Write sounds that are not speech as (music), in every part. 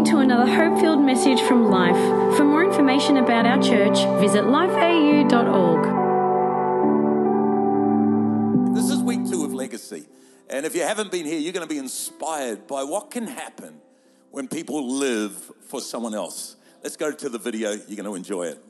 listening to another hope filled message from Life. For more information about our church, visit lifeau.org. This is week two of Legacy. And if you haven't been here, you're going to be inspired by what can happen when people live for someone else. Let's go to the video. You're going to enjoy it.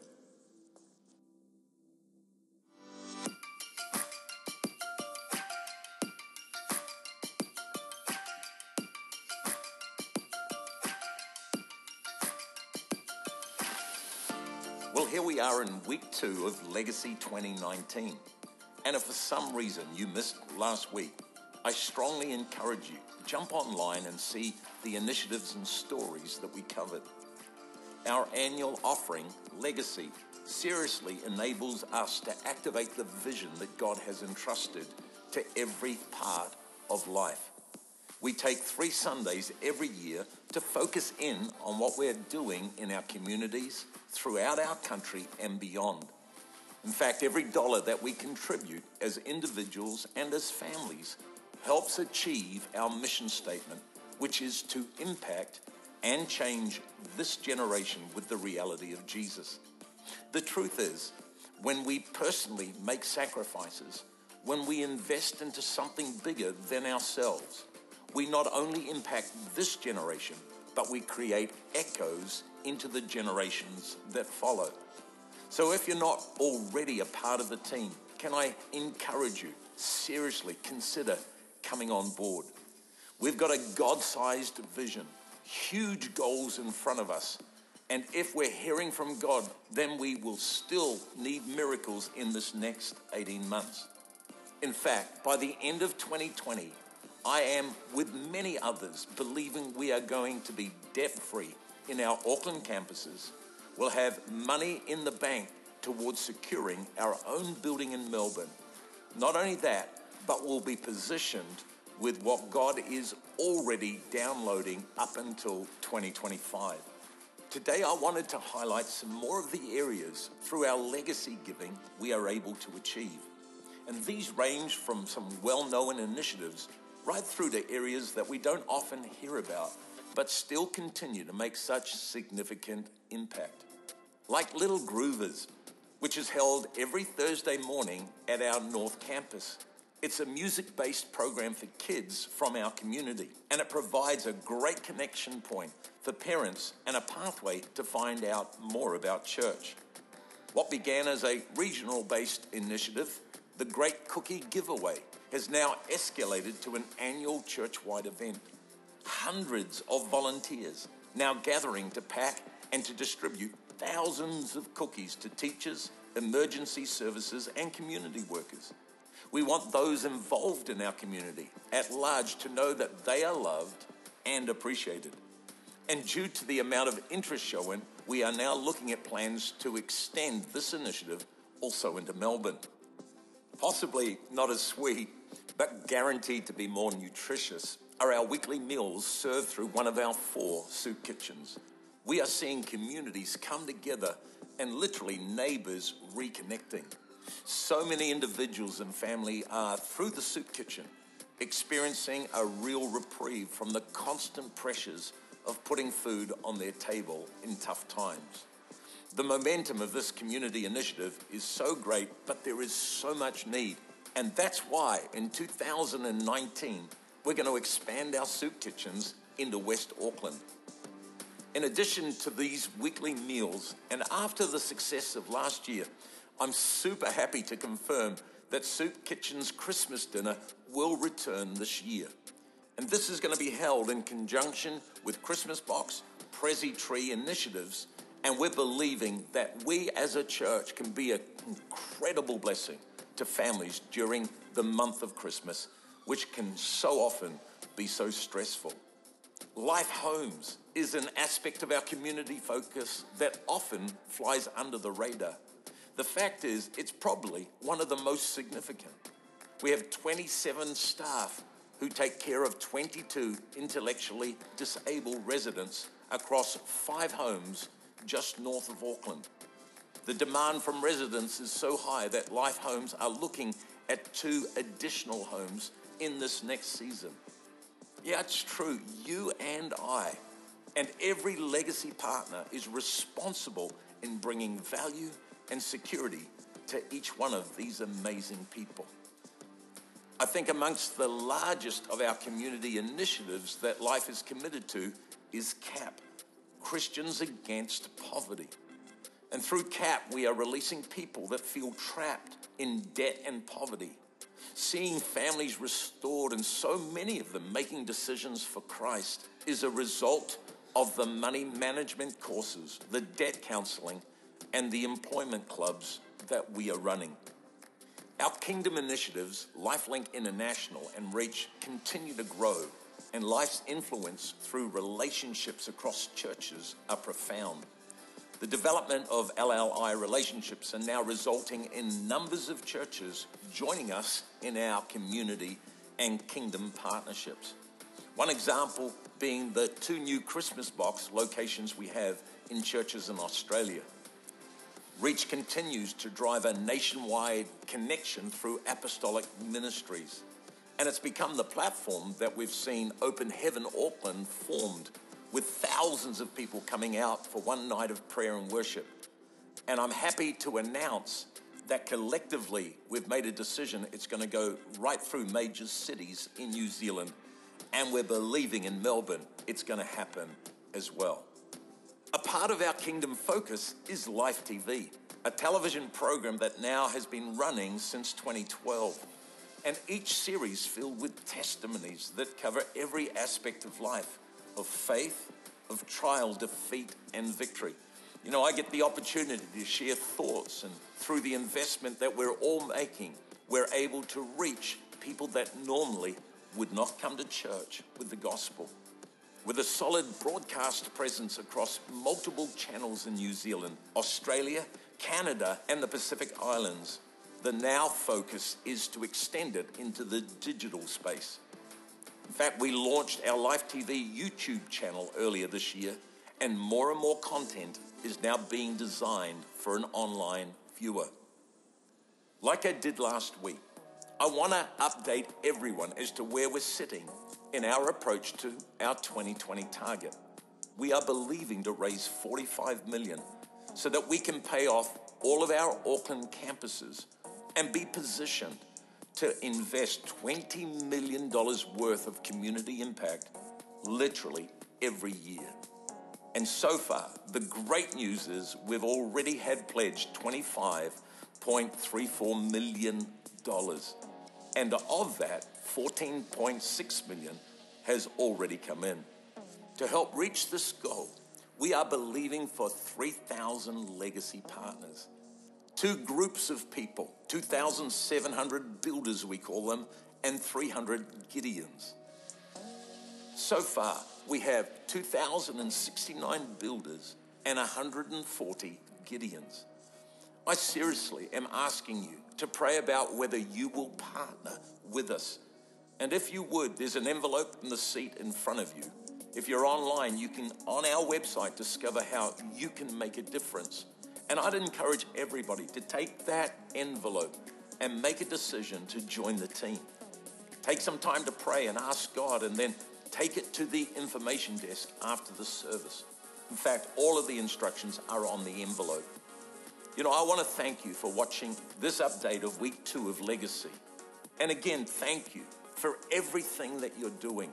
Are in week two of Legacy 2019. And if for some reason you missed last week, I strongly encourage you to jump online and see the initiatives and stories that we covered. Our annual offering, Legacy, seriously enables us to activate the vision that God has entrusted to every part of life. We take three Sundays every year to focus in on what we're doing in our communities, throughout our country, and beyond. In fact, every dollar that we contribute as individuals and as families helps achieve our mission statement, which is to impact and change this generation with the reality of Jesus. The truth is, when we personally make sacrifices, when we invest into something bigger than ourselves, we not only impact this generation, but we create echoes into the generations that follow. So if you're not already a part of the team, can I encourage you, seriously consider coming on board? We've got a God sized vision, huge goals in front of us. And if we're hearing from God, then we will still need miracles in this next 18 months. In fact, by the end of 2020, I am, with many others, believing we are going to be debt free in our Auckland campuses. We'll have money in the bank towards securing our own building in Melbourne. Not only that, but we'll be positioned with what God is already downloading up until 2025. Today, I wanted to highlight some more of the areas through our legacy giving we are able to achieve. And these range from some well known initiatives right through to areas that we don't often hear about, but still continue to make such significant impact. Like Little Groovers, which is held every Thursday morning at our North Campus. It's a music based program for kids from our community, and it provides a great connection point for parents and a pathway to find out more about church. What began as a regional based initiative, the Great Cookie Giveaway, has now escalated to an annual church wide event. Hundreds of volunteers now gathering to pack and to distribute thousands of cookies to teachers, emergency services, and community workers. We want those involved in our community at large to know that they are loved and appreciated. And due to the amount of interest shown, we are now looking at plans to extend this initiative also into Melbourne. Possibly not as sweet, but guaranteed to be more nutritious, are our weekly meals served through one of our four soup kitchens. We are seeing communities come together and literally neighbors reconnecting. So many individuals and family are, through the soup kitchen, experiencing a real reprieve from the constant pressures of putting food on their table in tough times. The momentum of this community initiative is so great, but there is so much need. And that's why in 2019, we're going to expand our soup kitchens into West Auckland. In addition to these weekly meals, and after the success of last year, I'm super happy to confirm that Soup Kitchen's Christmas dinner will return this year. And this is going to be held in conjunction with Christmas Box, Prezi Tree initiatives, and we're believing that we as a church can be an incredible blessing to families during the month of Christmas, which can so often be so stressful. Life Homes is an aspect of our community focus that often flies under the radar. The fact is, it's probably one of the most significant. We have 27 staff who take care of 22 intellectually disabled residents across five homes just north of Auckland. The demand from residents is so high that Life Homes are looking at two additional homes in this next season. Yeah, it's true. You and I And every legacy partner is responsible in bringing value and security to each one of these amazing people. I think amongst the largest of our community initiatives that life is committed to is CAP, Christians Against Poverty. And through CAP, we are releasing people that feel trapped in debt and poverty, seeing families restored, and so many of them making decisions for Christ is a result of the money management courses, the debt counseling, and the employment clubs that we are running. Our kingdom initiatives, Lifelink International and Reach, continue to grow, and life's influence through relationships across churches are profound. The development of LLI relationships are now resulting in numbers of churches joining us in our community and kingdom partnerships. One example being the two new Christmas box locations we have in churches in Australia. Reach continues to drive a nationwide connection through apostolic ministries. And it's become the platform that we've seen Open Heaven Auckland formed with thousands of people coming out for one night of prayer and worship. And I'm happy to announce that collectively we've made a decision it's going to go right through major cities in New Zealand. And we're believing in Melbourne it's going to happen as well. A part of our kingdom focus is Life TV, a television program that now has been running since 2012. And each series filled with testimonies that cover every aspect of life of faith, of trial, defeat, and victory. You know, I get the opportunity to share thoughts, and through the investment that we're all making, we're able to reach people that normally would not come to church with the gospel. With a solid broadcast presence across multiple channels in New Zealand, Australia, Canada, and the Pacific Islands, the now focus is to extend it into the digital space. In fact, we launched our Life TV YouTube channel earlier this year, and more and more content is now being designed for an online viewer. Like I did last week, I want to update everyone as to where we're sitting in our approach to our 2020 target. We are believing to raise 45 million so that we can pay off all of our Auckland campuses and be positioned to invest $20 million worth of community impact literally every year. And so far, the great news is we've already had pledged $25.34 million. And of that, 14.6 million has already come in. To help reach this goal, we are believing for 3,000 legacy partners two groups of people 2,700 builders, we call them, and 300 Gideons. So far, we have 2,069 builders and 140 Gideons. I seriously am asking you to pray about whether you will partner with us. And if you would, there's an envelope in the seat in front of you. If you're online, you can, on our website, discover how you can make a difference and I'd encourage everybody to take that envelope and make a decision to join the team. Take some time to pray and ask God, and then take it to the information desk after the service. In fact, all of the instructions are on the envelope. You know, I want to thank you for watching this update of week two of Legacy. And again, thank you for everything that you're doing.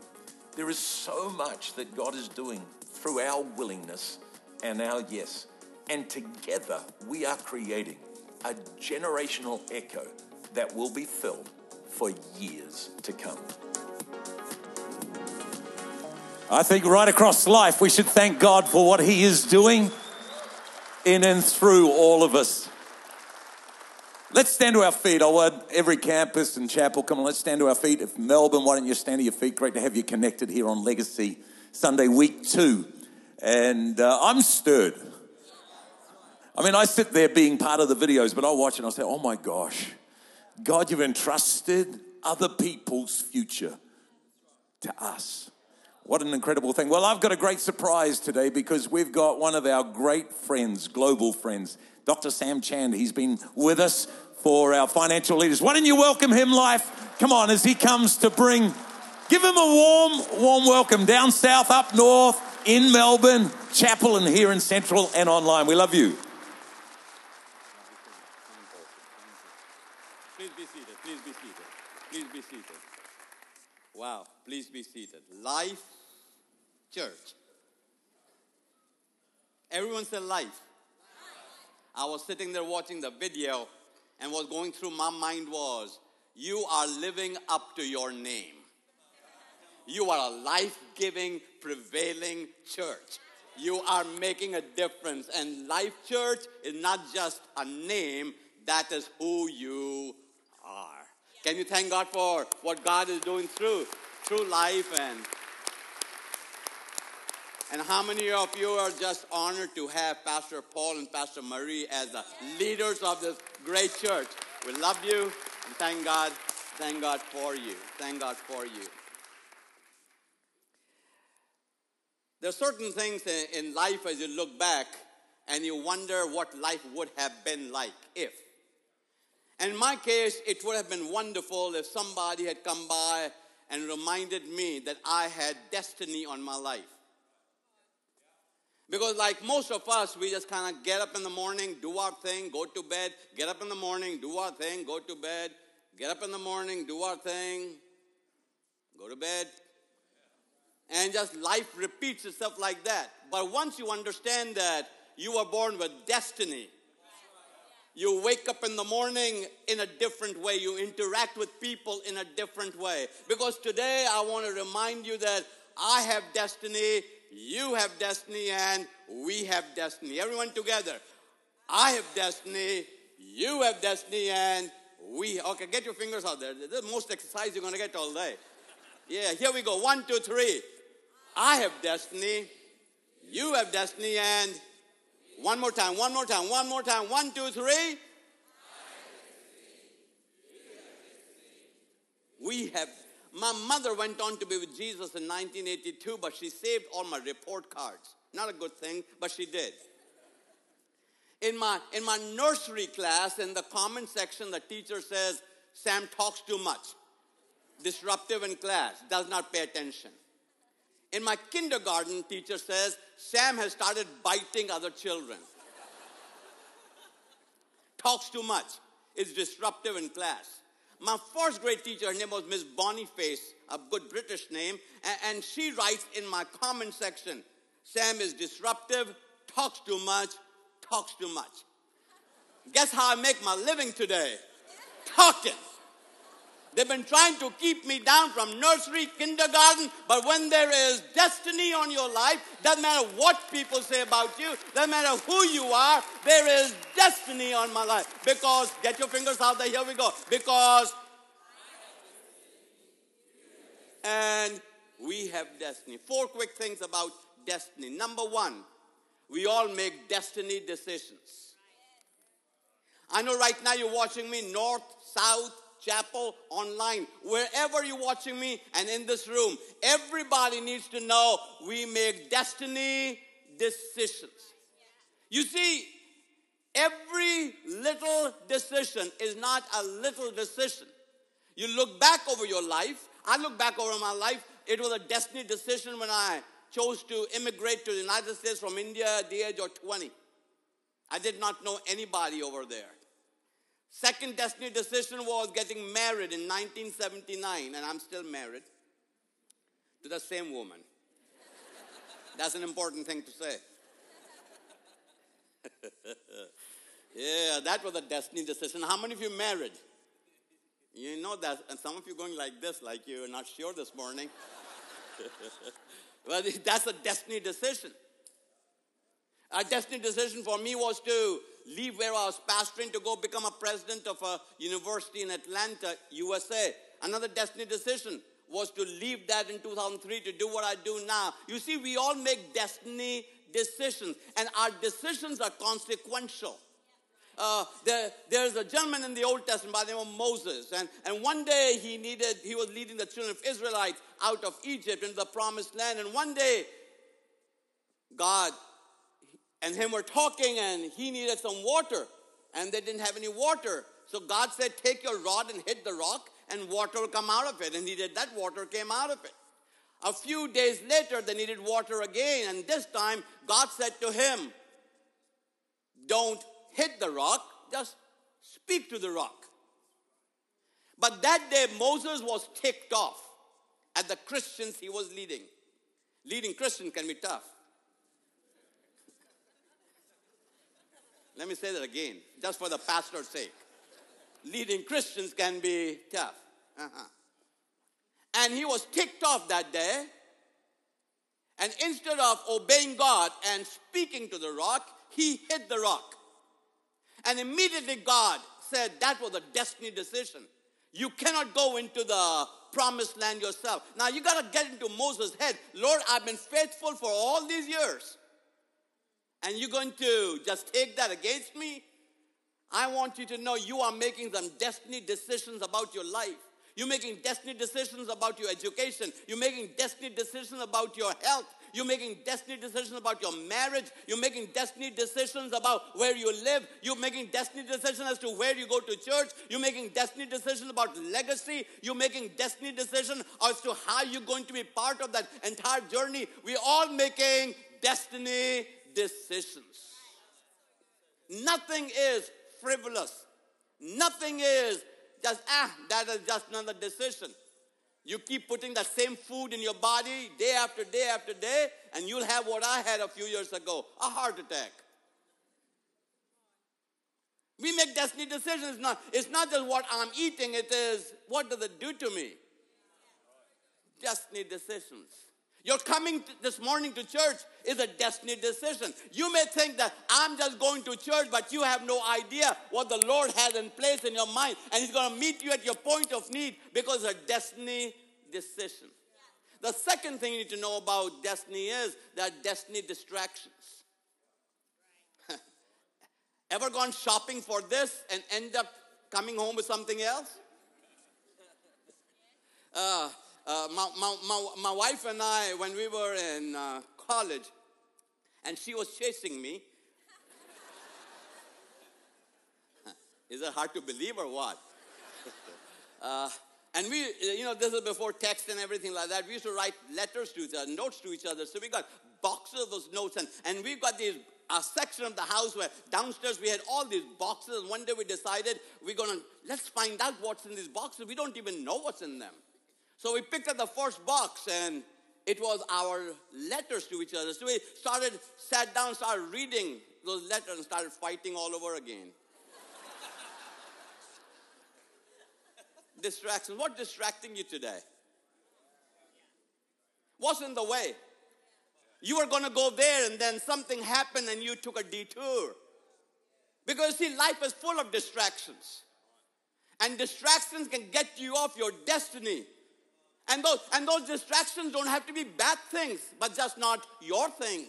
There is so much that God is doing through our willingness and our yes. And together we are creating a generational echo that will be filled for years to come. I think right across life, we should thank God for what He is doing in and through all of us. Let's stand to our feet. I want every campus and chapel, come on, let's stand to our feet. If Melbourne, why don't you stand to your feet? Great to have you connected here on Legacy Sunday, week two. And uh, I'm stirred. I mean, I sit there being part of the videos, but I watch and I say, oh my gosh, God, you've entrusted other people's future to us. What an incredible thing. Well, I've got a great surprise today because we've got one of our great friends, global friends, Dr. Sam Chand. He's been with us for our financial leaders. Why don't you welcome him, life? Come on, as he comes to bring, give him a warm, warm welcome down south, up north, in Melbourne, Chapel, and here in Central and online. We love you. Please be seated. Please be seated. Please be seated. Wow. Please be seated. Life Church. Everyone said life. I was sitting there watching the video, and what was going through my mind was, you are living up to your name. You are a life giving, prevailing church. You are making a difference. And Life Church is not just a name, that is who you are. Can you thank God for what God is doing through through life and and how many of you are just honored to have Pastor Paul and Pastor Maree as the leaders of this great church? We love you and thank God, thank God for you. Thank God for you. There are certain things in life as you look back and you wonder what life would have been like if. And in my case, it would have been wonderful if somebody had come by and reminded me that I had destiny on my life. Because, like most of us, we just kind of get up in the morning, do our thing, go to bed, get up in the morning, do our thing, go to bed, get up in the morning, do our thing, go to bed. And just life repeats itself like that. But once you understand that you are born with destiny, you wake up in the morning in a different way. You interact with people in a different way. Because today I want to remind you that I have destiny you have destiny and we have destiny. Everyone together. I have destiny, you have destiny, and we. Okay, get your fingers out there. This is the most exercise you're going to get all day. Yeah, here we go. One, two, three. I have destiny, you have destiny, and one more time, one more time, one more time. One, two, three. We have my mother went on to be with Jesus in 1982, but she saved all my report cards. Not a good thing, but she did. In my, in my nursery class, in the comment section, the teacher says, Sam talks too much, disruptive in class, does not pay attention. In my kindergarten, teacher says, Sam has started biting other children. talks too much, is disruptive in class. My first grade teacher, her name was Miss Boniface, a good British name, and, and she writes in my comment section Sam is disruptive, talks too much, talks too much. Guess how I make my living today? Talking. They've been trying to keep me down from nursery, kindergarten, but when there is destiny on your life, doesn't matter what people say about you, doesn't matter who you are, there is destiny on my life. Because, get your fingers out there, here we go. Because, and we have destiny. Four quick things about destiny. Number one, we all make destiny decisions. I know right now you're watching me north, south, chapel, online, wherever you're watching me and in this room, everybody needs to know we make destiny decisions. You see, every little decision is not a little decision. You look back over your life, I look back over my life, it was a destiny decision when I chose to immigrate to the United States from India at the age of 20. I did not know anybody over there. Second destiny decision was getting married in 1979, and I'm still married to the same woman. That's an important thing to say. (laughs) yeah, that was a destiny decision. How many of you married? You know that, and some of you going like this, like you're not sure this morning. (laughs) well, that's a destiny decision. A destiny decision for me was to leave where I was pastoring to go become a president of a university in Atlanta, USA. Another destiny decision was to leave that in 2003 to do what I do now. You see, we all make destiny decisions, and our decisions are consequential. Uh, there, there's a gentleman in the Old Testament by the name of Moses, and, and one day he needed, he was leading the children of Israelites out of Egypt into the promised land, and one day God and him were talking and he needed some water and they didn't have any water. So God said, Take your rod and hit the rock and water will come out of it. And he did that, water came out of it. A few days later, they needed water again, and this time God said to him, Don't hit the rock, just speak to the rock. But that day, Moses was ticked off at the Christians he was leading. Leading Christians can be tough. Let me say that again, just for the pastor's sake. Leading Christians can be tough. Uh-huh. And he was ticked off that day. And instead of obeying God and speaking to the rock, he hit the rock. And immediately God said that was a destiny decision. You cannot go into the promised land yourself. Now you got to get into Moses' head. Lord, I've been faithful for all these years. And you're going to just take that against me? I want you to know you are making some destiny decisions about your life. You're making destiny decisions about your education. You're making destiny decisions about your health. You're making destiny decisions about your marriage. You're making destiny decisions about where you live. You're making destiny decisions as to where you go to church. You're making destiny decisions about legacy. You're making destiny decisions as to how you're going to be part of that entire journey. We're all making destiny decisions. Nothing is frivolous. Nothing is just, ah, that is just another decision. You keep putting that same food in your body day after day after day, and you'll have what I had a few years ago a heart attack. We make destiny decisions. Not, it's not just what I'm eating, it is what does it do to me? Destiny decisions. Your coming this morning to church is a destiny decision. You may think that I'm just going to church, but you have no idea what the Lord has in place in your mind, and He's going to meet you at your point of need because it's a destiny decision. The second thing you need to know about destiny is that destiny distractions. (laughs) Ever gone shopping for this and end up coming home with something else? (laughs) Uh, uh, my, my, my, my, wife and I, when we were in uh, college, and she was chasing me. (laughs) Is it hard to believe or what? (laughs) uh, and we, you know, this is before text and everything like that. We used to write letters to each other, notes to each other. So we got boxes of those notes, and, and we've got these a section of the house where downstairs we had all these boxes. And one day we decided we're gonna let's find out what's in these boxes. We don't even know what's in them. So we picked up the first box and it was our letters to each other. So we started, sat down, started reading those letters and started fighting all over again. (laughs) Distractions. What distracting you today? What's in the way? You were going to go there and then something happened and you took a detour. Because see, life is full of distractions. And distractions can get you off your destiny. And those, and those distractions don't have to be bad things, but just not your thing.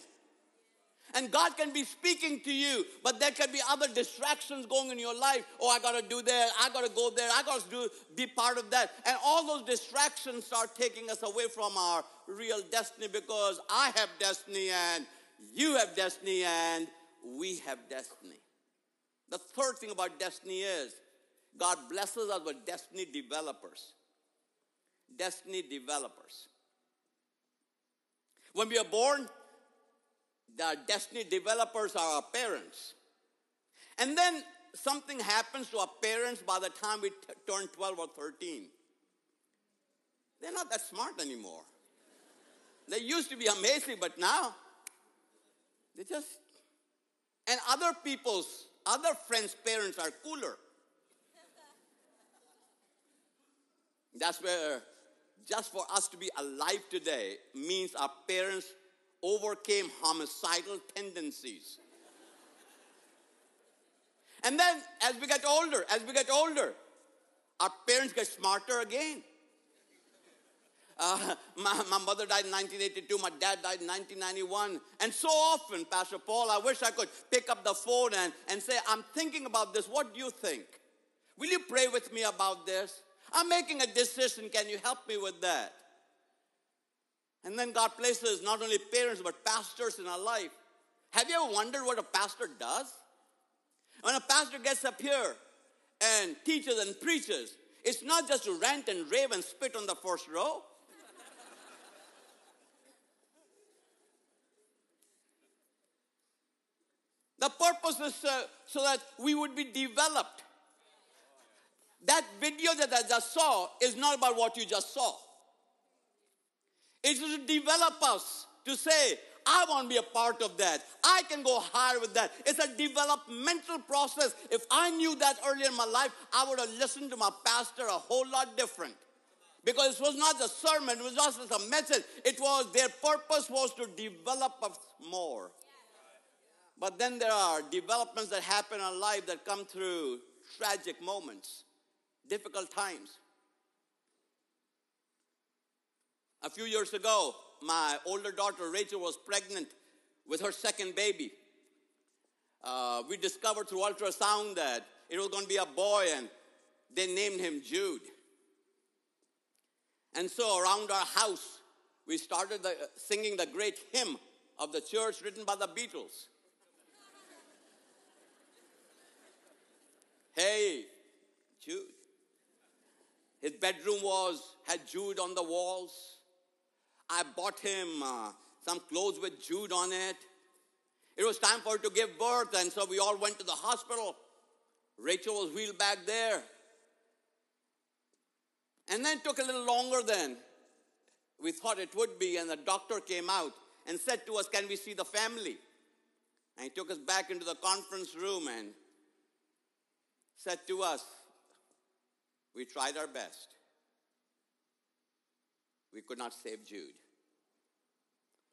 And God can be speaking to you, but there can be other distractions going in your life. Oh, I gotta do that, I gotta go there, I gotta do, be part of that. And all those distractions start taking us away from our real destiny because I have destiny and you have destiny and we have destiny. The third thing about destiny is God blesses us with destiny developers destiny developers. When we are born, the destiny developers are our parents. And then something happens to our parents by the time we t- turn 12 or 13. They're not that smart anymore. They used to be amazing, but now they just. And other people's, other friends' parents are cooler. That's where just for us to be alive today means our parents overcame homicidal tendencies. and then as we get older, as we get older, our parents get smarter again. Uh, (laughs) my, my mother died in 1982, my dad died in 1991. And so often, Pastor Paul, I wish I could pick up the phone and, and say, I'm thinking about this. What do you think? Will you pray with me about this? I'm making a decision. Can you help me with that? And then God places not only parents but pastors in our life. Have you ever wondered what a pastor does? When a pastor gets up here and teaches and preaches, it's not just to rant and rave and spit on the first row. the purpose is uh, so that we would be developed that video that I just saw is not about what you just saw. It's to develop us to say, I want to be a part of that. I can go higher with that. It's a developmental process. If I knew that earlier in my life, I would have listened to my pastor a whole lot different. Because it was not a sermon, it was not just a message. It was their purpose was to develop us more. But then there are developments that happen in life that come through tragic moments, difficult times. A few years ago, my older daughter Rachel was pregnant with her second baby. Uh, we discovered through ultrasound that it was going to be a boy, and they named him Jude. And so, around our house, we started the, singing the great hymn of the church written by the Beatles. hey, Jude. His bedroom was had Jude on the walls. I bought him uh, some clothes with Jude on it. It was time for her to give birth, and so we all went to the hospital. Rachel was wheeled back there. And then it took a little longer than we thought it would be, and the doctor came out and said to us, Can we see the family? And he took us back into the conference room and said to us, We tried our best. We could not save Jude.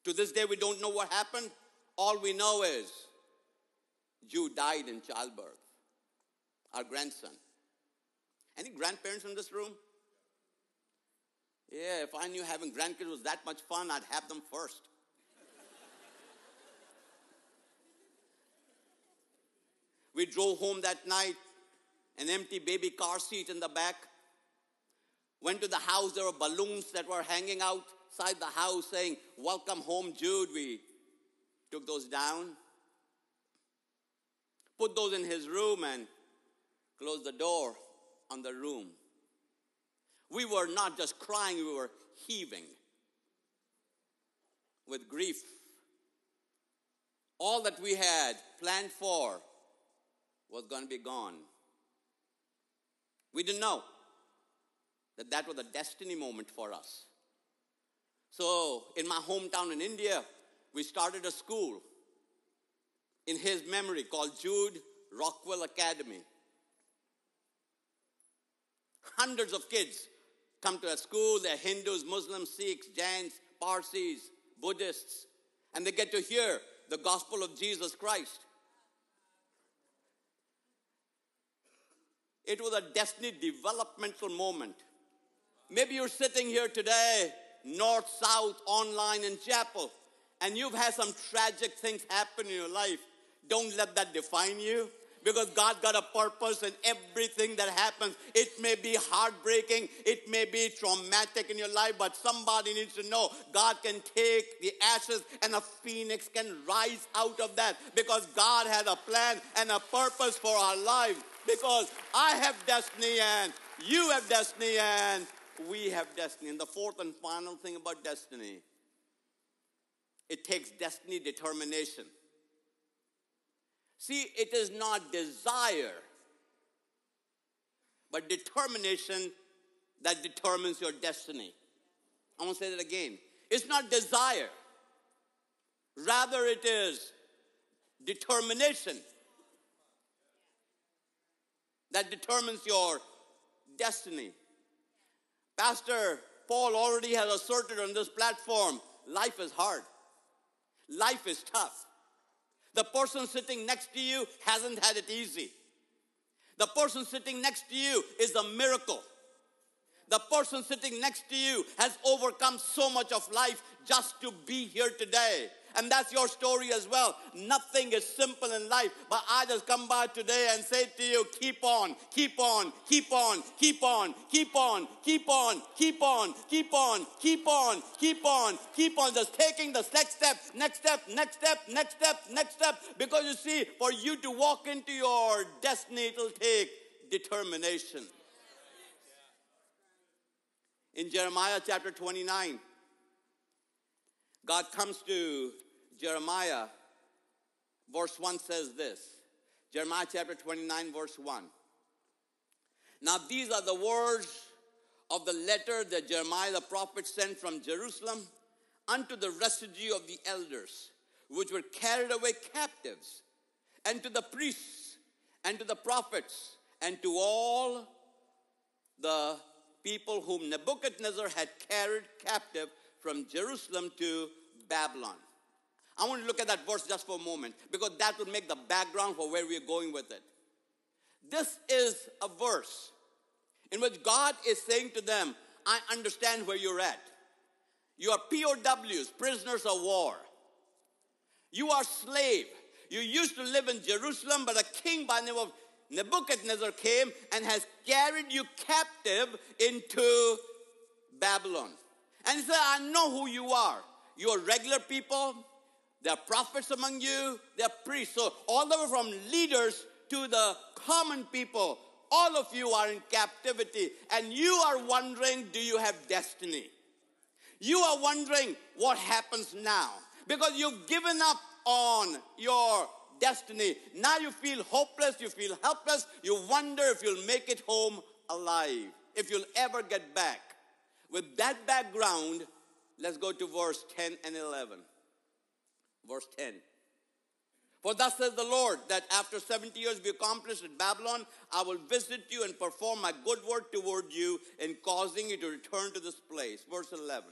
To this day, we don't know what happened. All we know is Jude died in childbirth, our grandson. Any grandparents in this room? Yeah, if I knew having grandkids was that much fun, I'd have them first. (laughs) we drove home that night, an empty baby car seat in the back. Went to the house, there were balloons that were hanging outside the house saying, Welcome home, Jude. We took those down, put those in his room, and closed the door on the room. We were not just crying, we were heaving with grief. All that we had planned for was going to be gone. We didn't know that that was a destiny moment for us. So, in my hometown in India, we started a school in his memory called Jude Rockwell Academy. Hundreds of kids come to a school. They're Hindus, Muslims, Sikhs, Jains, Parsis, Buddhists, and they get to hear the gospel of Jesus Christ. It was a destiny developmental moment. Maybe you're sitting here today, north, south, online, in chapel, and you've had some tragic things happen in your life. Don't let that define you because God got a purpose in everything that happens. It may be heartbreaking, it may be traumatic in your life, but somebody needs to know God can take the ashes and a phoenix can rise out of that because God has a plan and a purpose for our lives. Because I have destiny and you have destiny and we have destiny. And the fourth and final thing about destiny it takes destiny determination. See, it is not desire, but determination that determines your destiny. I want to say that again. It's not desire, rather, it is determination that determines your destiny. Pastor Paul already has asserted on this platform life is hard, life is tough. The person sitting next to you hasn't had it easy. The person sitting next to you is a miracle. The person sitting next to you has overcome so much of life just to be here today. And that's your story as well. Nothing is simple in life, but I just come by today and say to you, keep on, keep on, keep on, keep on, keep on, keep on, keep on, keep on, keep on, keep on, keep on, just taking the next step, next step, next step, next step, next step. Because you see, for you to walk into your destiny, it'll take determination. In Jeremiah chapter 29, God comes to Jeremiah verse 1 says this Jeremiah chapter 29, verse 1. Now, these are the words of the letter that Jeremiah the prophet sent from Jerusalem unto the residue of the elders, which were carried away captives, and to the priests, and to the prophets, and to all the people whom Nebuchadnezzar had carried captive from Jerusalem to Babylon. I want to look at that verse just for a moment because that would make the background for where we're going with it. This is a verse in which God is saying to them, I understand where you're at. You are POWs, prisoners of war. You are slave. You used to live in Jerusalem, but a king by the name of Nebuchadnezzar came and has carried you captive into Babylon. And he said, I know who you are. You are regular people. There are prophets among you. There are priests. So all the way from leaders to the common people, all of you are in captivity. And you are wondering, do you have destiny? You are wondering what happens now. Because you've given up on your destiny. Now you feel hopeless, you feel helpless, you wonder if you'll make it home alive, if you'll ever get back. With that background, let's go to verse 10 and 11. Verse 10. For thus says the Lord, that after 70 years be accomplished at Babylon, I will visit you and perform my good work toward you in causing you to return to this place. Verse 11.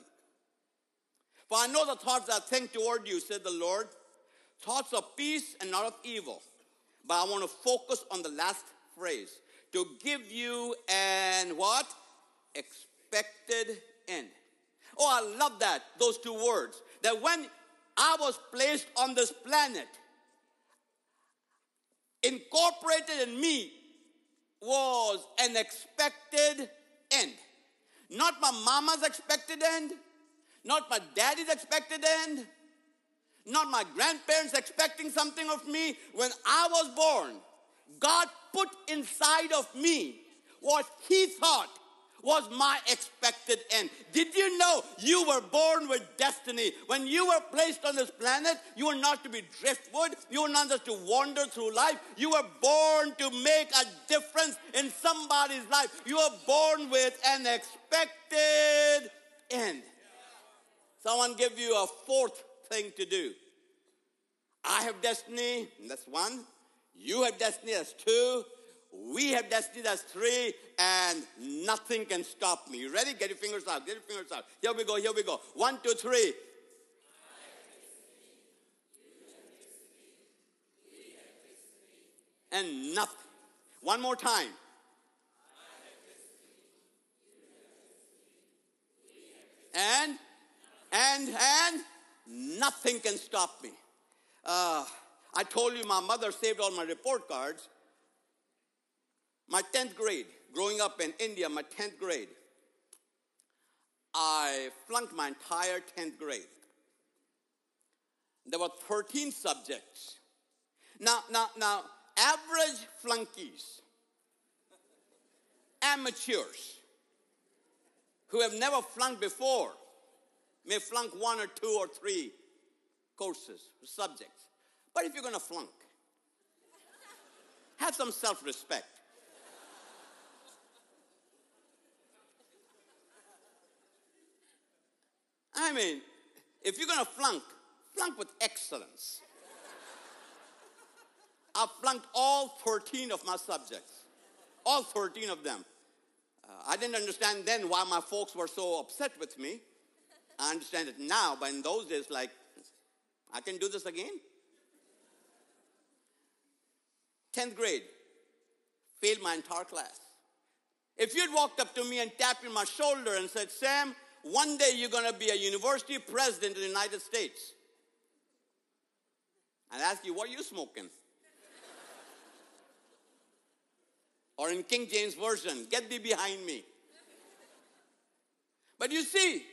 For I know the thoughts I think toward you, said the Lord, thoughts of peace and not of evil. But I want to focus on the last phrase to give you an what? Expected end. Oh, I love that, those two words. That when I was placed on this planet, incorporated in me was an expected end. Not my mama's expected end, not my daddy's expected end, not my grandparents expecting something of me. When I was born, God put inside of me what He thought was my expected end. Did you know you were born with destiny? When you were placed on this planet, you were not to be driftwood, you were not just to wander through life. You were born to make a difference in somebody's life. You were born with an expected end. Someone give you a fourth thing to do. I have destiny, that's one. You have destiny, that's two. We have destiny, that's three. And nothing can stop me. You ready? Get your fingers out. Get your fingers out. Here we go, here we go. One, two, three. And nothing. One more time. And, and, and nothing can stop me. Uh, I told you my mother saved all my report cards. My 10th grade, growing up in India, my 10th grade, I flunked my entire 10th grade. There were 13 subjects. Now, now, now, average flunkies, amateurs, who have never flunked before, may flunk one or two or three courses, subjects. But if you're going to flunk, have some self respect. I mean, if you're going to flunk, flunk with excellence. I flunked all 13 of my subjects, all 13 of them. Uh, I didn't understand then why my folks were so upset with me. I understand it now, but in those days, like, I can do this again. 10th grade, failed my entire class. If you'd walked up to me and tapped me on my shoulder and said, Sam, one day you're going to be a university president in the United States, I'd ask you, what are you smoking? or in King James Version, get thee behind me. But you see,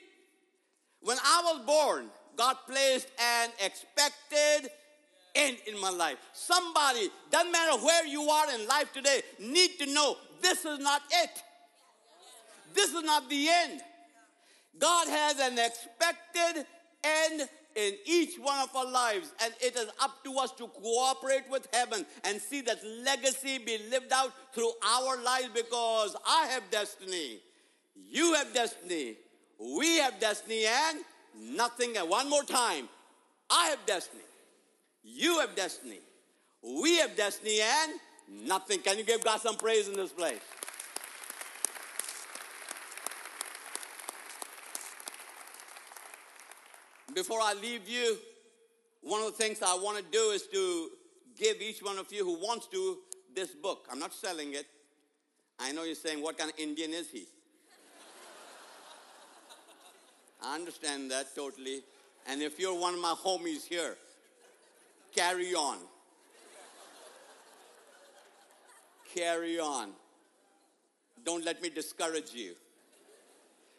when I was born, God placed an expected end in my life. Somebody, doesn't matter where you are in life today, need to know this is not it. This is not the end. God has an expected end in each one of our lives. And it is up to us to cooperate with heaven and see that legacy be lived out through our lives because I have destiny. You have destiny. We have destiny and nothing. And one more time. I have destiny. You have destiny. We have destiny and nothing. Can you give God some praise in this place? Before I leave you, one of the things I want to do is to give each one of you who wants to this book. I'm not selling it. I know you're saying, what kind of Indian is he? (laughs) I understand that totally. And if you're one of my homies here, carry on. carry on. Don't let me discourage you.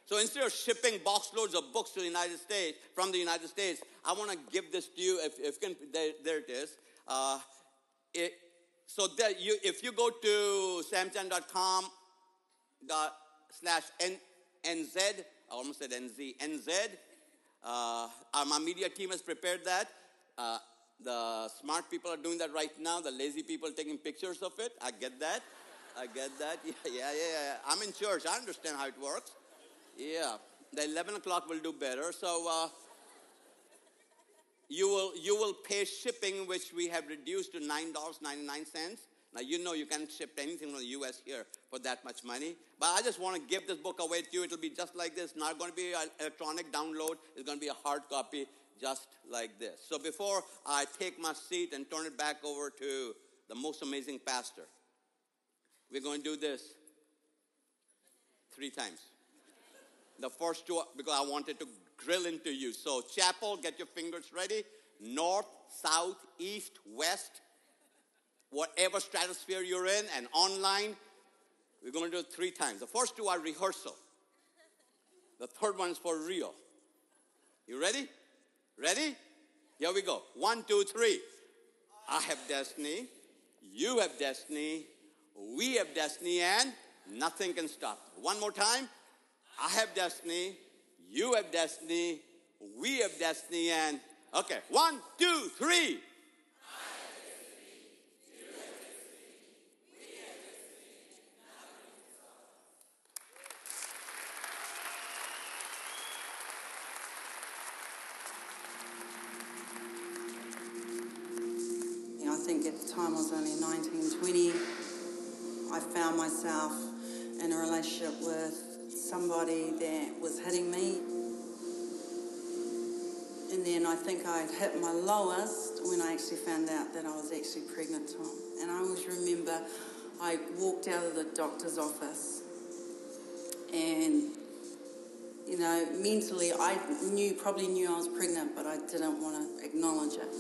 So instead of shipping box loads of books to the United States, from the United States, I want to give this to you. If, if can, there, there, it is. Uh, it, so you, if you go to samchand.com slash NZ, I almost said NZ, NZ, uh, my media team has prepared that. Uh, the smart people are doing that right now. The lazy people taking pictures of it. I get that. I get that. (laughs) Yeah, yeah, yeah, yeah. I'm in church. I understand how it works. Yeah, the 11 o'clock will do better. So uh, you will you will pay shipping, which we have reduced to nine dollars ninety nine cents. Now you know you can't ship anything from the U.S. here for that much money. But I just want to give this book away to you. It'll be just like this. Not going to be an electronic download. It's going to be a hard copy, just like this. So before I take my seat and turn it back over to the most amazing pastor, we're going to do this three times. The first two, because I wanted to drill into you. So, chapel, get your fingers ready. North, south, east, west, whatever stratosphere you're in, and online. We're going to do it three times. The first two are rehearsal, the third one is for real. You ready? Ready? Here we go. One, two, three. I have destiny. You have destiny. We have destiny, and nothing can stop. One more time. I have destiny, you have destiny, we have destiny, and okay, one, two, three. I think at the time I was only 19, 20. I found myself in a relationship with somebody that was hitting me. And then I think I hit my lowest when I actually found out that I was actually pregnant. And I always remember I walked out of the doctor's office and you know, mentally I knew probably knew I was pregnant, but I didn't want to acknowledge it.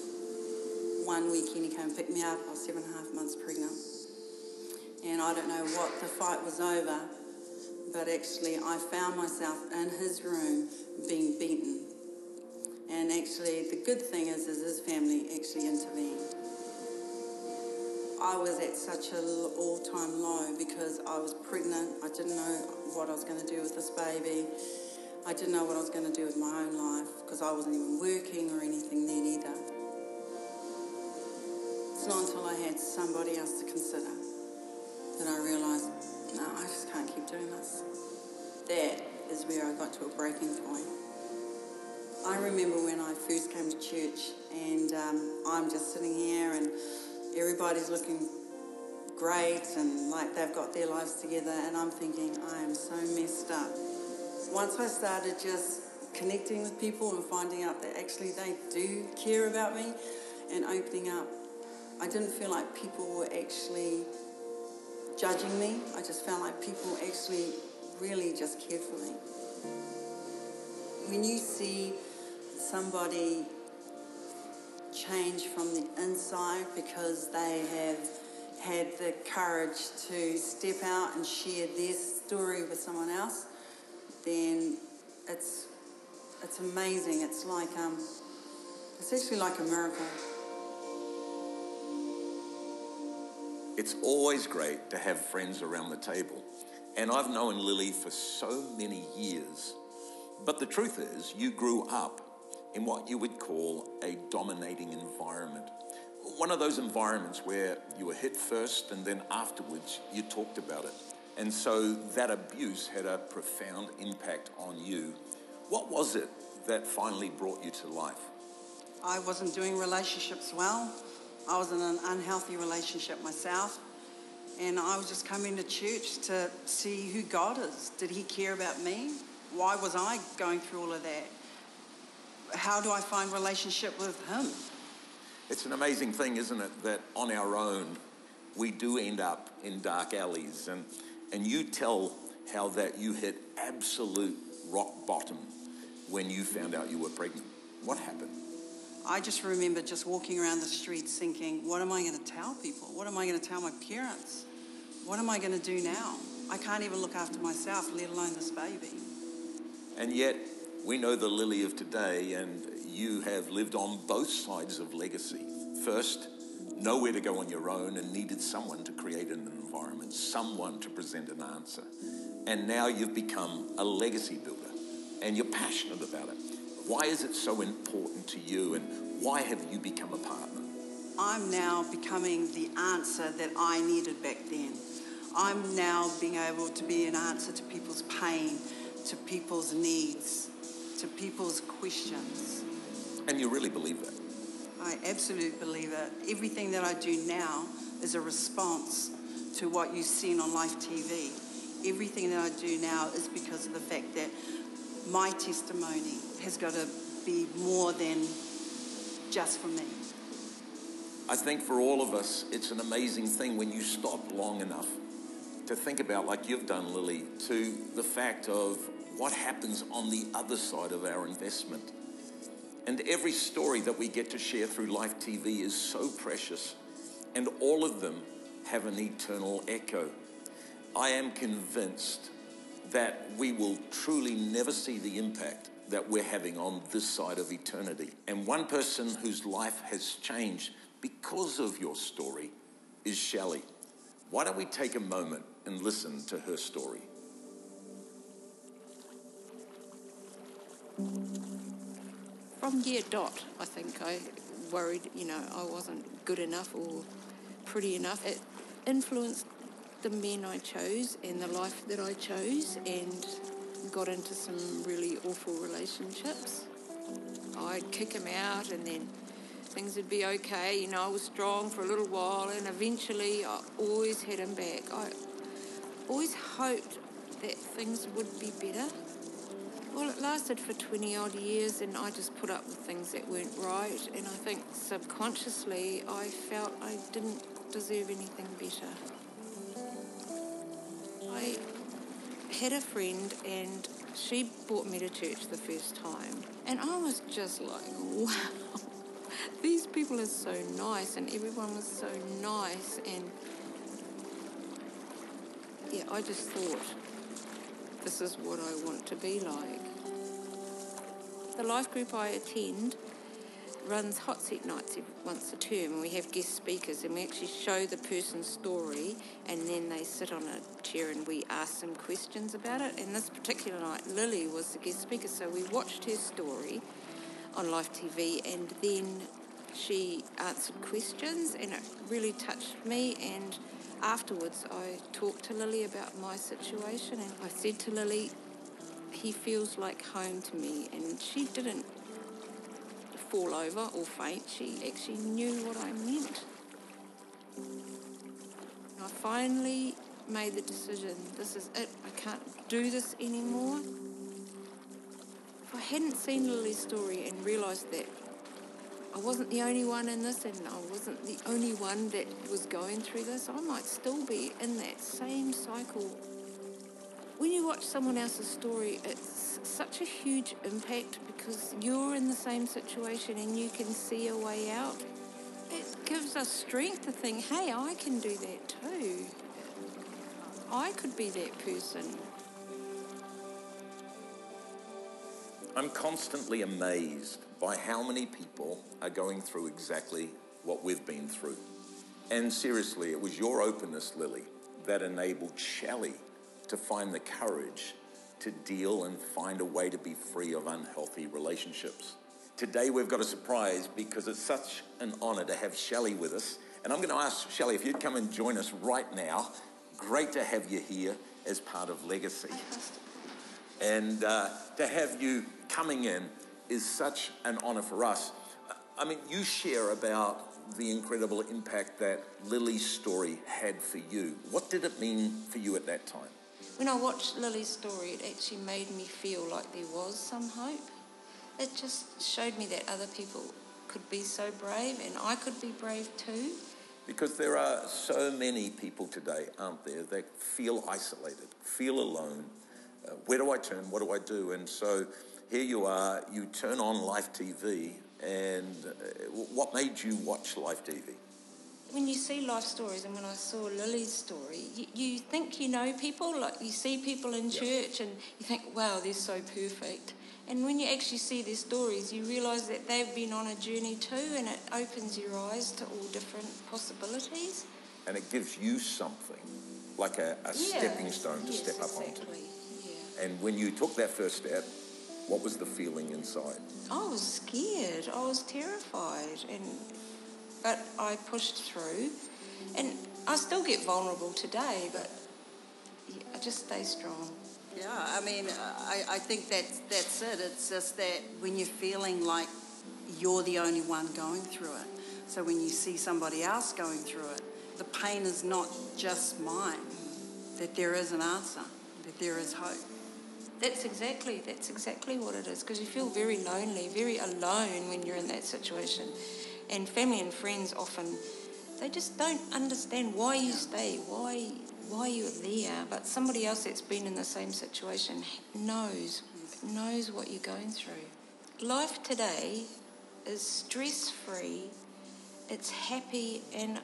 One weekend he came and picked me up, I was seven and a half months pregnant. And I don't know what the fight was over, but actually I found myself in his room being beaten. And actually, the good thing is, is his family actually intervened. I was at such an all-time low because I was pregnant. I didn't know what I was going to do with this baby. I didn't know what I was going to do with my own life because I wasn't even working or anything then either. It's not until I had somebody else to consider that I realised no, I just can't keep doing this. That is where I got to a breaking point. I remember when I first came to church and um, I'm just sitting here and everybody's looking great and like they've got their lives together and I'm thinking I am so messed up. Once I started just connecting with people and finding out that actually they do care about me and opening up, I didn't feel like people were actually judging me. I just felt like people actually really just cared for me. When you see somebody change from the inside because they have had the courage to step out and share their story with someone else, then it's it's amazing. It's like um, it's actually like a miracle. It's always great to have friends around the table. And I've known Lily for so many years. But the truth is, you grew up in what you would call a dominating environment. One of those environments where you were hit first and then afterwards you talked about it. And so that abuse had a profound impact on you. What was it that finally brought you to life? I wasn't doing relationships well. I was in an unhealthy relationship myself. And I was just coming to church to see who God is. Did He care about me? Why was I going through all of that? How do I find relationship with Him? It's an amazing thing, isn't it, that on our own we do end up in dark alleys. And, and you tell how that you hit absolute rock bottom when you found out you were pregnant. What happened? I just remember just walking around the streets thinking, what am I going to tell people? What am I going to tell my parents? What am I going to do now? I can't even look after myself, let alone this baby. And yet, we know the Lily of today, and you have lived on both sides of legacy. First, nowhere to go on your own and needed someone to create an environment, someone to present an answer. And now you've become a legacy builder and you're passionate about it. Why is it so important to you and why have you become a partner? I'm now becoming the answer that I needed back then. I'm now being able to be an answer to people's pain, to people's needs, to people's questions. And you really believe that? I absolutely believe it. Everything that I do now is a response to what you've seen on Life TV. Everything that I do now is because of the fact that my testimony has got to be more than just for me. I think for all of us, it's an amazing thing when you stop long enough to think about, like you've done, Lily, to the fact of what happens on the other side of our investment. And every story that we get to share through Life TV is so precious, and all of them have an eternal echo. I am convinced that we will truly never see the impact that we're having on this side of eternity. And one person whose life has changed because of your story is Shelley. Why don't we take a moment and listen to her story? From year dot, I think I worried, you know, I wasn't good enough or pretty enough. It influenced the men I chose and the life that I chose and got into some really awful relationships. I'd kick him out and then things would be okay. You know, I was strong for a little while and eventually I always had him back. I always hoped that things would be better. Well, it lasted for 20 odd years and I just put up with things that weren't right. And I think subconsciously I felt I didn't deserve anything better. Had a friend and she brought me to church the first time. And I was just like, wow, these people are so nice and everyone was so nice. And yeah, I just thought, this is what I want to be like. The life group I attend runs hot seat nights once a term and we have guest speakers and we actually show the person's story and then they sit on a chair and we ask them questions about it. And this particular night Lily was the guest speaker so we watched her story on Life TV and then she answered questions and it really touched me. And afterwards I talked to Lily about my situation and I said to Lily he feels like home to me and she didn't fall over or faint. She actually knew what I meant. I finally made the decision this is it, I can't do this anymore. If I hadn't seen Lily's story and realised that I wasn't the only one in this and I wasn't the only one that was going through this, I might still be in that same cycle. When you watch someone else's story, it's such a huge impact because you're in the same situation and you can see a way out. It gives us strength to think, hey, I can do that too. I could be that person. I'm constantly amazed by how many people are going through exactly what we've been through. And seriously, it was your openness, Lily, that enabled Shelley to find the courage to deal and find a way to be free of unhealthy relationships. today we've got a surprise because it's such an honor to have Shelley with us. And I'm going to ask Shelley if you'd come and join us right now. Great to have you here as part of Legacy. And uh, to have you coming in is such an honor for us. I mean, you share about the incredible impact that Lily's story had for you. What did it mean for you at that time? When I watched Lily's story, it actually made me feel like there was some hope. It just showed me that other people could be so brave and I could be brave too. Because there are so many people today, aren't there, that feel isolated, feel alone. Uh, where do I turn? What do I do? And so here you are, you turn on Life TV, and uh, what made you watch Life TV? When you see life stories, and when I saw Lily's story, you, you think you know people, like you see people in church, and you think, wow, they're so perfect. And when you actually see their stories, you realise that they've been on a journey too, and it opens your eyes to all different possibilities. And it gives you something, like a, a Yeah. stepping stone to Yes, step up exactly. onto. Yeah. And when you took that first step, what was the feeling inside? I was scared. I was terrified, and but I pushed through, and I still get vulnerable today, but I just stay strong. Yeah, I mean, I, I think that's, that's it. It's just that when you're feeling like you're the only one going through it. So when you see somebody else going through it, the pain is not just mine, that there is an answer, that there is hope. That's exactly that's exactly what it is because you feel very lonely, very alone when you're in that situation, and family and friends often they just don't understand why you stay, why why you're there. But somebody else that's been in the same situation knows knows what you're going through. Life today is stress free, it's happy, and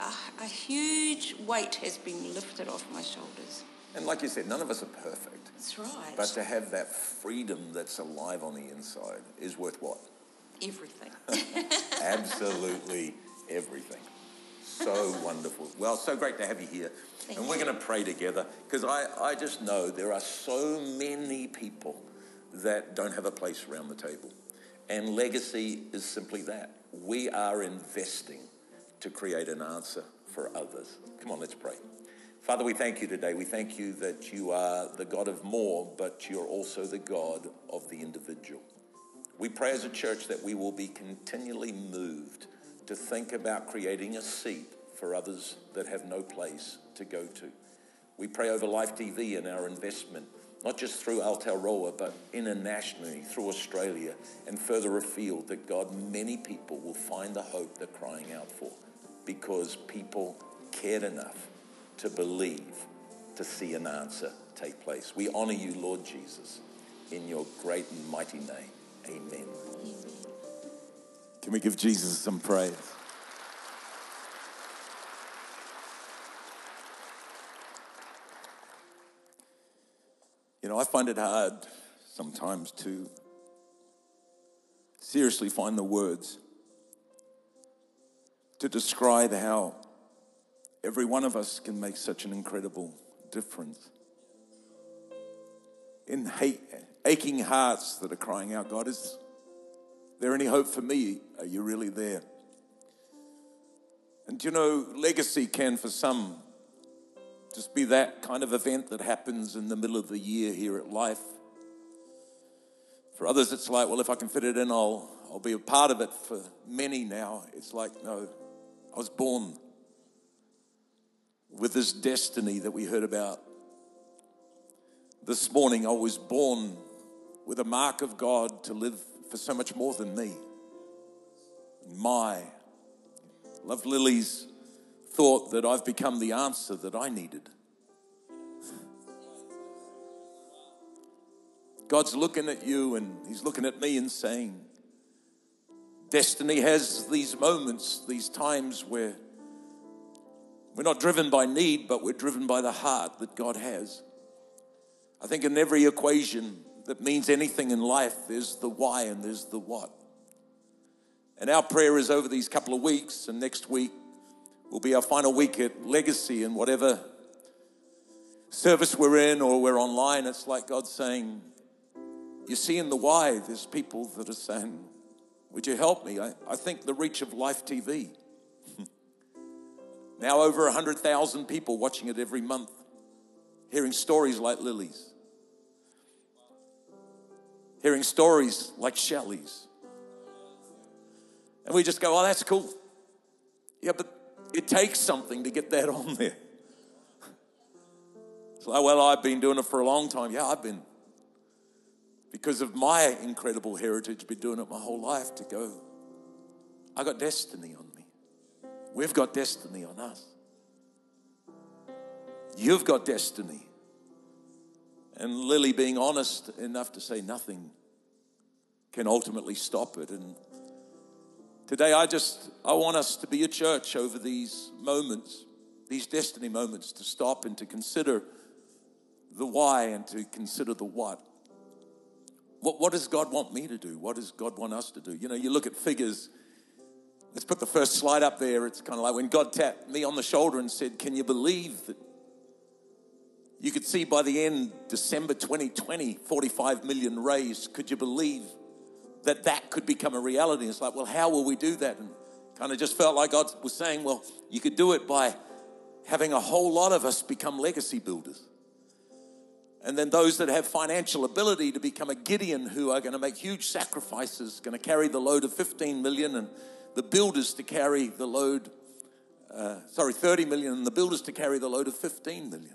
a, a huge weight has been lifted off my shoulders. And like you said, none of us are perfect. That's right. But to have that freedom that's alive on the inside is worth what? Everything. (laughs) Absolutely everything. So wonderful. Well, so great to have you here. Thank and we're you. going to pray together because I, I just know there are so many people that don't have a place around the table. And legacy is simply that. We are investing to create an answer for others. Come on, let's pray. Father, we thank you today. We thank you that you are the God of more, but you're also the God of the individual. We pray as a church that we will be continually moved to think about creating a seat for others that have no place to go to. We pray over Life TV and our investment, not just through Aotearoa, but internationally, through Australia and further afield, that God, many people will find the hope they're crying out for because people cared enough to believe to see an answer take place. We honor you, Lord Jesus, in your great and mighty name. Amen. Can we give Jesus some praise? You know, I find it hard sometimes to seriously find the words to describe how every one of us can make such an incredible difference. In hate, aching hearts that are crying out, God, is there any hope for me? Are you really there? And you know, legacy can for some just be that kind of event that happens in the middle of the year here at life. For others, it's like, well, if I can fit it in, I'll, I'll be a part of it. For many now, it's like, no, I was born with this destiny that we heard about. This morning, I was born with a mark of God to live for so much more than me. My. Love Lily's thought that I've become the answer that I needed. God's looking at you and He's looking at me and saying, Destiny has these moments, these times where we're not driven by need, but we're driven by the heart that God has. I think in every equation that means anything in life, there's the why and there's the what. And our prayer is over these couple of weeks, and next week will be our final week at Legacy, and whatever service we're in or we're online, it's like God saying, you see in the why, there's people that are saying, Would you help me? I, I think the reach of Life TV. (laughs) now over 100,000 people watching it every month, hearing stories like Lily's, hearing stories like Shelley's. And we just go, Oh, that's cool. Yeah, but it takes something to get that (laughs) on there. It's like, well, I've been doing it for a long time. Yeah, I've been because of my incredible heritage, been doing it my whole life to go, I got destiny on me. We've got destiny on us. You've got destiny. And Lily being honest enough to say nothing can ultimately stop it. And today I just I want us to be a church over these moments, these destiny moments, to stop and to consider the why and to consider the what. What, what does God want me to do? What does God want us to do? You know, you look at figures. Let's put the first slide up there. It's kind of like when God tapped me on the shoulder and said, Can you believe that you could see by the end, December 2020, 45 million raised? Could you believe that that could become a reality? It's like, well, how will we do that? And kind of just felt like God was saying, well, you could do it by having a whole lot of us become legacy builders. And then those that have financial ability to become a Gideon who are going to make huge sacrifices, going to carry the load of 15 million, and the builders to carry the load, uh, sorry, 30 million, and the builders to carry the load of 15 million.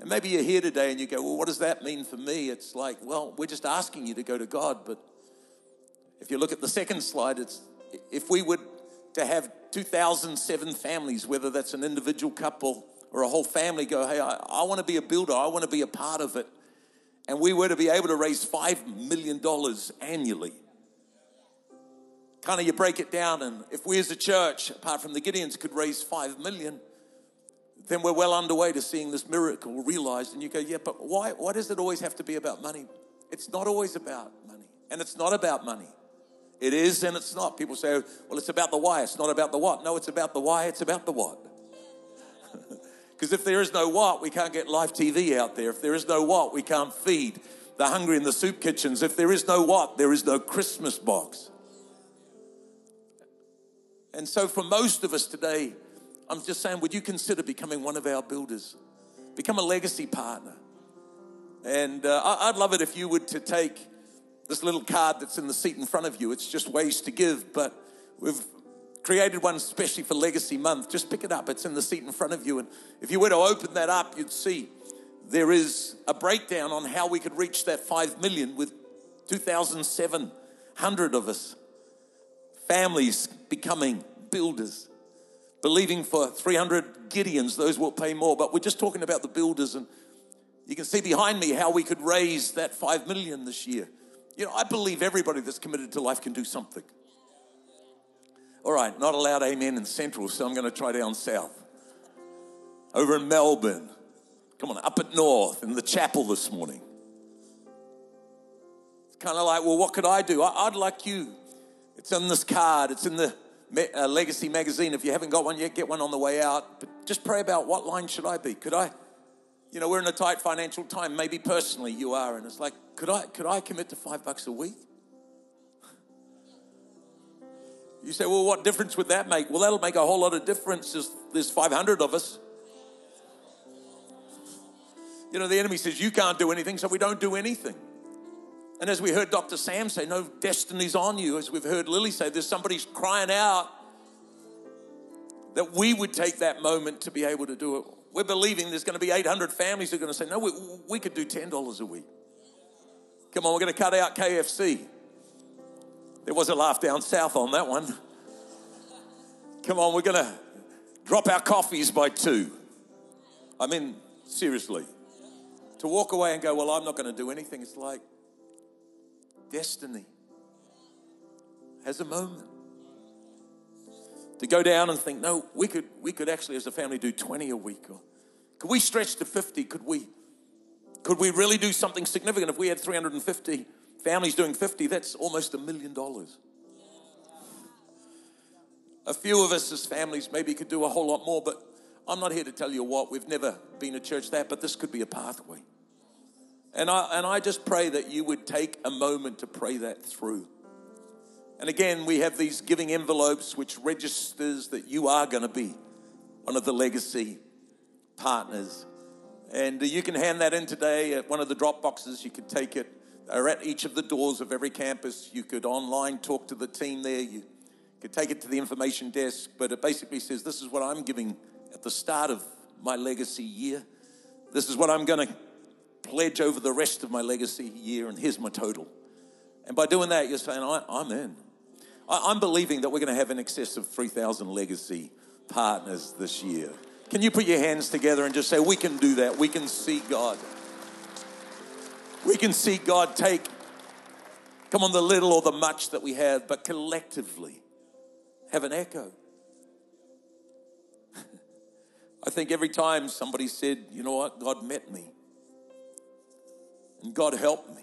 And maybe you're here today and you go, well, what does that mean for me? It's like, well, we're just asking you to go to God. But if you look at the second slide, it's if we were to have 2007 families, whether that's an individual couple, or a whole family go, hey, I, I want to be a builder, I want to be a part of it. And we were to be able to raise $5 million annually. Kind of you break it down, and if we as a church, apart from the Gideons, could raise $5 million, then we're well underway to seeing this miracle realized. And you go, yeah, but why, why does it always have to be about money? It's not always about money. And it's not about money. It is and it's not. People say, well, it's about the why, it's not about the what. No, it's about the why, it's about the what. (laughs) Because if there is no what, we can't get Life TV out there. If there is no what, we can't feed the hungry in the soup kitchens. If there is no what, there is no Christmas box. And so, for most of us today, I'm just saying, would you consider becoming one of our builders? Become a legacy partner. And uh, I'd love it if you would to take this little card that's in the seat in front of you. It's just ways to give, but we've created one especially for Legacy Month. Just pick it up, it's in the seat in front of you. And if you were to open that up, you'd see there is a breakdown on how we could reach that 5 million with 2,700 of us. Families becoming builders, believing for 300 Gideons, those will pay more. But we're just talking about the builders, and you can see behind me how we could raise that 5 million this year. You know, I believe everybody that's committed to life can do something. All right, not allowed amen in central, so I'm going to try down south. Over in Melbourne. Come on, up at north in the chapel this morning. It's kind of like, well, what could I do? I, would like you. It's in this card, it's in the uh, Legacy magazine. If you haven't got one yet, get one on the way out. But just pray about what line should I be? Could I? You know, we're in a tight financial time. Maybe personally you are, and it's like, could I? Could I commit to five bucks a week? You say, well, what difference would that make? Well, that'll make a whole lot of difference. There's, there's 500 of us. You know, the enemy says, you can't do anything, so we don't do anything. And as we heard Dr. Sam say, no destiny's on you. As we've heard Lily say, there's somebody crying out that we would take that moment to be able to do it. We're believing there's going to be 800 families who are going to say, no, we, we could do $10 a week. Come on, we're going to cut out KFC. There was a laugh down south on that one. Come on, we're going to drop our coffees by two. I mean, seriously. To walk away and go, well, I'm not going to do anything, it's like destiny has a moment. To go down and think, no, we could, we could actually, as a family, do 20 a week. Or could we stretch to 50? Could we, could we really do something significant if we had 350 Families doing 50, that's almost a million dollars. A few of us as families maybe could do a whole lot more, but I'm not here to tell you what. We've never been a church that, but this could be a pathway. And I, and I just pray that you would take a moment to pray that through. And again, we have these giving envelopes which registers that you are going to be one of the legacy partners. And you can hand that in today at one of the drop boxes. You could take it or at each of the doors of every campus. You could online talk to the team there. You could take it to the information desk. But it basically says, This is what I'm giving at the start of my legacy year. This is what I'm going to pledge over the rest of my legacy year, and here's my total. And by doing that, you're saying, I'm in. I'm believing that we're going to have in excess of 3,000 legacy partners this year. Can you put your hands together and just say, We can do that? We can see God. We can see God take, come on, the little or the much that we have, but collectively have an echo. (laughs) I think every time somebody said, You know what? God met me. And God helped me.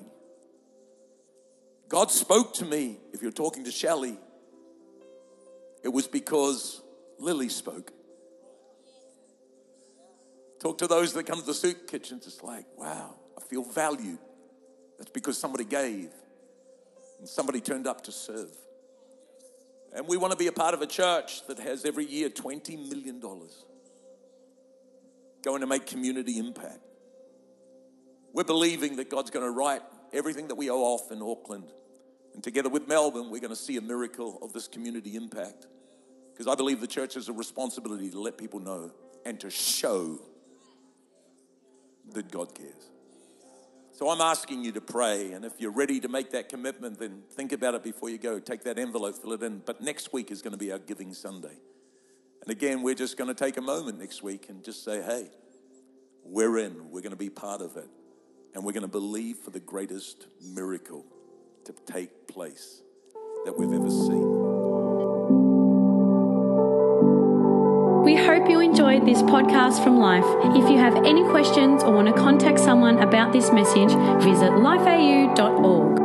God spoke to me. If you're talking to Shelley, it was because Lily spoke. Talk to those that come to the soup kitchen, It's like, wow, I feel valued. That's because somebody gave and somebody turned up to serve. And we want to be a part of a church that has every year $20 million going to make community impact. We're believing that God's going to write everything that we owe off in Auckland. And together with Melbourne, we're going to see a miracle of this community impact. Because I believe the church has a responsibility to let people know and to show that God cares. So I'm asking you to pray. And if you're ready to make that commitment, then think about it before you go. Take that envelope, fill it in. But next week is going to be our Giving Sunday. And again, we're just going to take a moment next week and just say, hey, we're in. We're going to be part of it. And we're going to believe for the greatest miracle to take place that we've ever seen. We hope you enjoyed this podcast from Life. If you have any questions or want to contact someone about this message, visit lifeau.org.